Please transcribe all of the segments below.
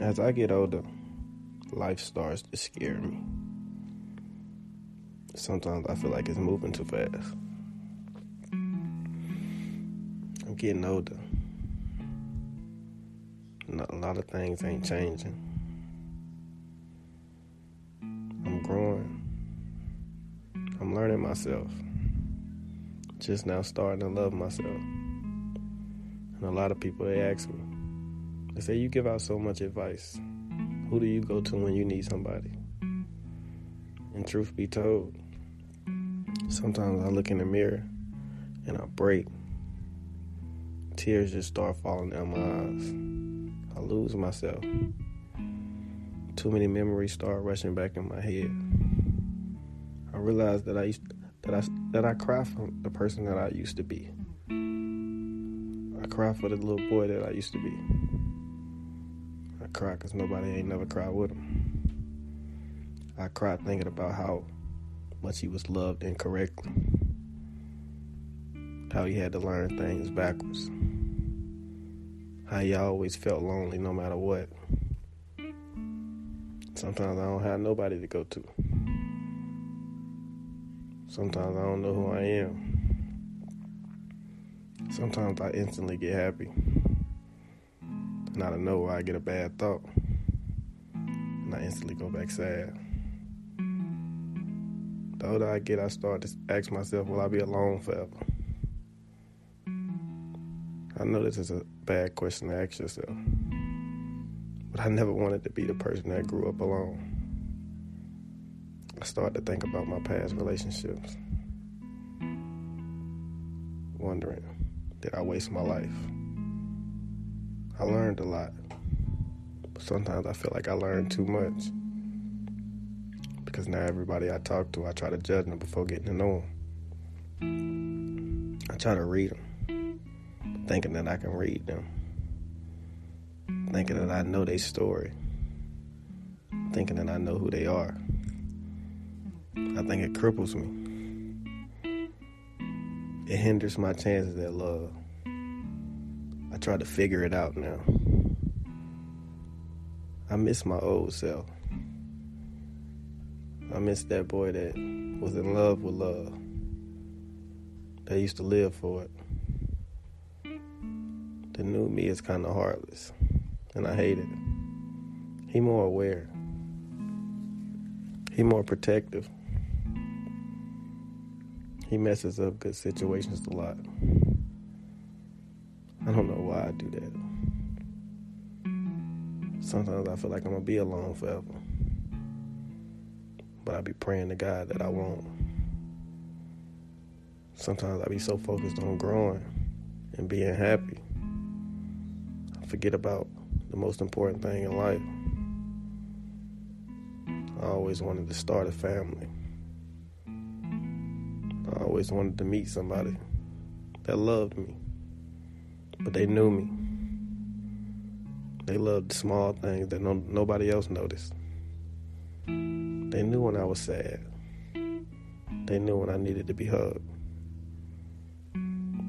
As I get older, life starts to scare me. Sometimes I feel like it's moving too fast. I'm getting older. A lot of things ain't changing. I'm growing. I'm learning myself. Just now starting to love myself. And a lot of people, they ask me, they say, You give out so much advice. Who do you go to when you need somebody? And truth be told, sometimes I look in the mirror and I break. Tears just start falling down my eyes. I lose myself. Too many memories start rushing back in my head. I realize that I used that I that I cry for the person that I used to be. I cry for the little boy that I used to be. I cry because nobody ain't never cried with him. I cry thinking about how much he was loved incorrectly. How he had to learn things backwards. How he always felt lonely no matter what. Sometimes I don't have nobody to go to. Sometimes I don't know who I am. Sometimes I instantly get happy. And out of nowhere, I get a bad thought. And I instantly go back sad. The older I get, I start to ask myself, will I be alone forever? I know this is a bad question to ask yourself. But I never wanted to be the person that grew up alone. I started to think about my past relationships. Wondering, did I waste my life? I learned a lot. But sometimes I feel like I learned too much. Because now everybody I talk to, I try to judge them before getting to know them. I try to read them, thinking that I can read them. Thinking that I know their story. Thinking that I know who they are. I think it cripples me. It hinders my chances at love. I try to figure it out now. I miss my old self. I miss that boy that was in love with love. That used to live for it. The new me is kind of heartless, and I hate it. He more aware. He more protective. He messes up good situations a lot. I don't know why I do that. Sometimes I feel like I'm gonna be alone forever. But I be praying to God that I won't. Sometimes I be so focused on growing and being happy. I forget about the most important thing in life. I always wanted to start a family. I always wanted to meet somebody that loved me, but they knew me. They loved the small things that no, nobody else noticed. They knew when I was sad. They knew when I needed to be hugged.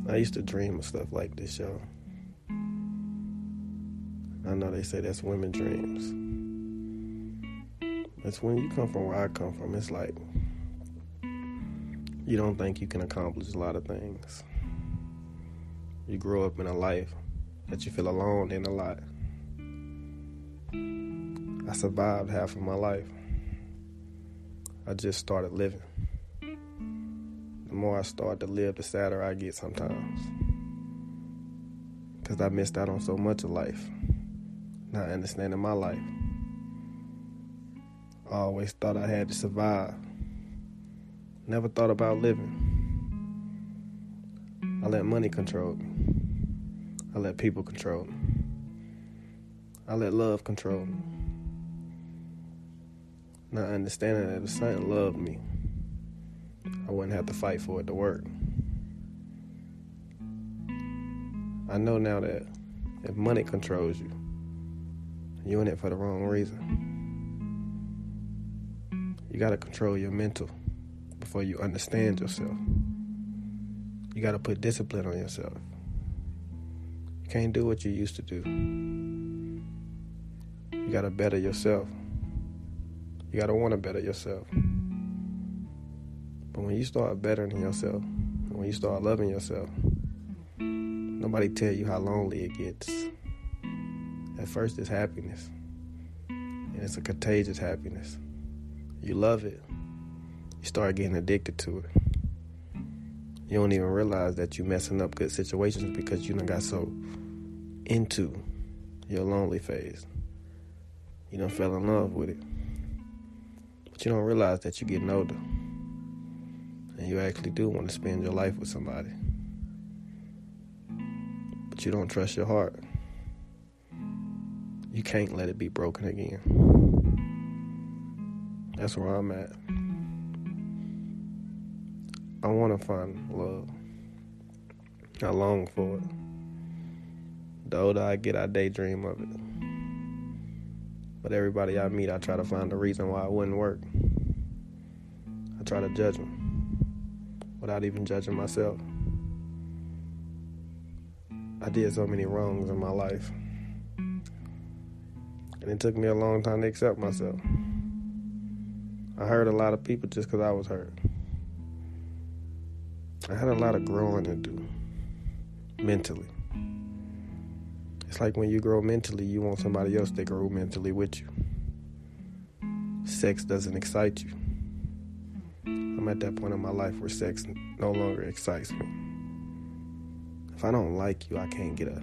I used to dream of stuff like this, y'all. I know they say that's women dreams. It's when you come from where I come from, it's like you don't think you can accomplish a lot of things. You grow up in a life that you feel alone in a lot. I survived half of my life. I just started living. The more I start to live, the sadder I get sometimes. Because I missed out on so much of life, not understanding my life. I always thought I had to survive. Never thought about living. I let money control me. I let people control me. I let love control me. Not understanding that if something loved me, I wouldn't have to fight for it to work. I know now that if money controls you, you're in it for the wrong reason. You gotta control your mental before you understand yourself. You gotta put discipline on yourself. You can't do what you used to do. You gotta better yourself. You gotta wanna better yourself. But when you start bettering yourself, when you start loving yourself, nobody tell you how lonely it gets. At first, it's happiness, and it's a contagious happiness. You love it, start getting addicted to it. You don't even realize that you're messing up good situations because you done got so into your lonely phase. You done fell in love with it. But you don't realize that you're getting older. And you actually do want to spend your life with somebody. But you don't trust your heart. You can't let it be broken again. That's where I'm at. I want to find love. I long for it. The older I get, I daydream of it. But everybody I meet, I try to find a reason why it wouldn't work. I try to judge them without even judging myself. I did so many wrongs in my life. And it took me a long time to accept myself. I hurt a lot of people just because I was hurt. I had a lot of growing to do mentally. It's like when you grow mentally, you want somebody else to grow mentally with you. Sex doesn't excite you. I'm at that point in my life where sex no longer excites me. If I don't like you, I can't get a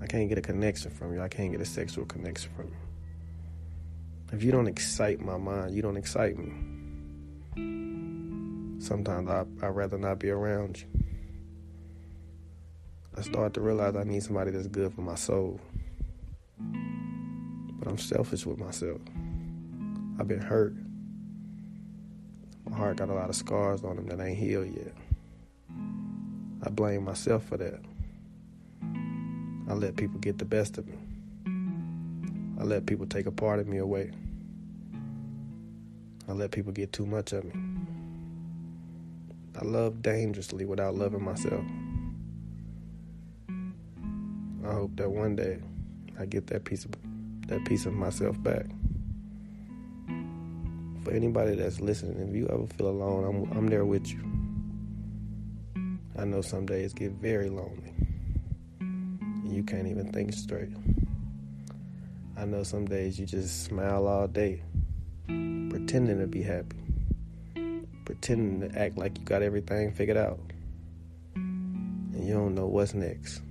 I can't get a connection from you. I can't get a sexual connection from you. If you don't excite my mind, you don't excite me. Sometimes I, I'd rather not be around you. I start to realize I need somebody that's good for my soul. But I'm selfish with myself. I've been hurt. My heart got a lot of scars on them that ain't healed yet. I blame myself for that. I let people get the best of me. I let people take a part of me away. I let people get too much of me. I love dangerously without loving myself. I hope that one day I get that piece of that piece of myself back. For anybody that's listening, if you ever feel alone, I'm I'm there with you. I know some days get very lonely. And you can't even think straight. I know some days you just smile all day, pretending to be happy, pretending to act like you got everything figured out. And you don't know what's next.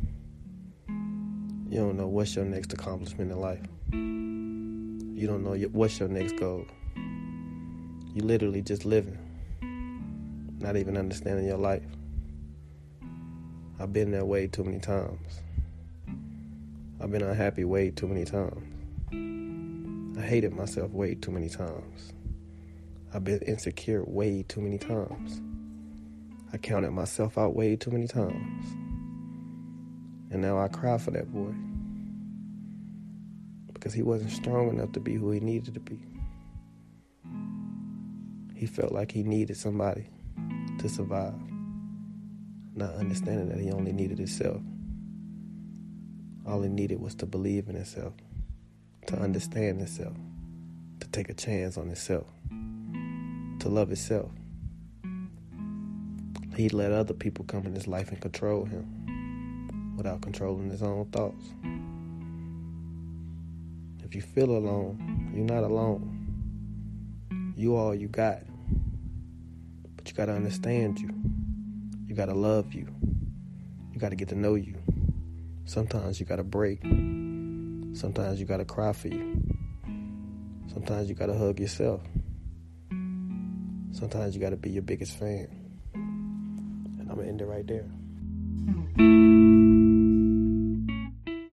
You don't know what's your next accomplishment in life. You don't know what's your next goal. You're literally just living, not even understanding your life. I've been there way too many times. I've been unhappy way too many times. I hated myself way too many times. I've been insecure way too many times. I counted myself out way too many times. And now I cry for that boy. Because he wasn't strong enough to be who he needed to be. He felt like he needed somebody to survive, not understanding that he only needed himself. All he needed was to believe in himself, to understand himself, to take a chance on himself, to love himself. He let other people come in his life and control him without controlling his own thoughts. If you feel alone, you're not alone. You all you got. But you gotta understand you. You gotta love you. You gotta get to know you. Sometimes you gotta break. Sometimes you gotta cry for you. Sometimes you gotta hug yourself. Sometimes you gotta be your biggest fan. And I'm gonna end it right there. Mm-hmm.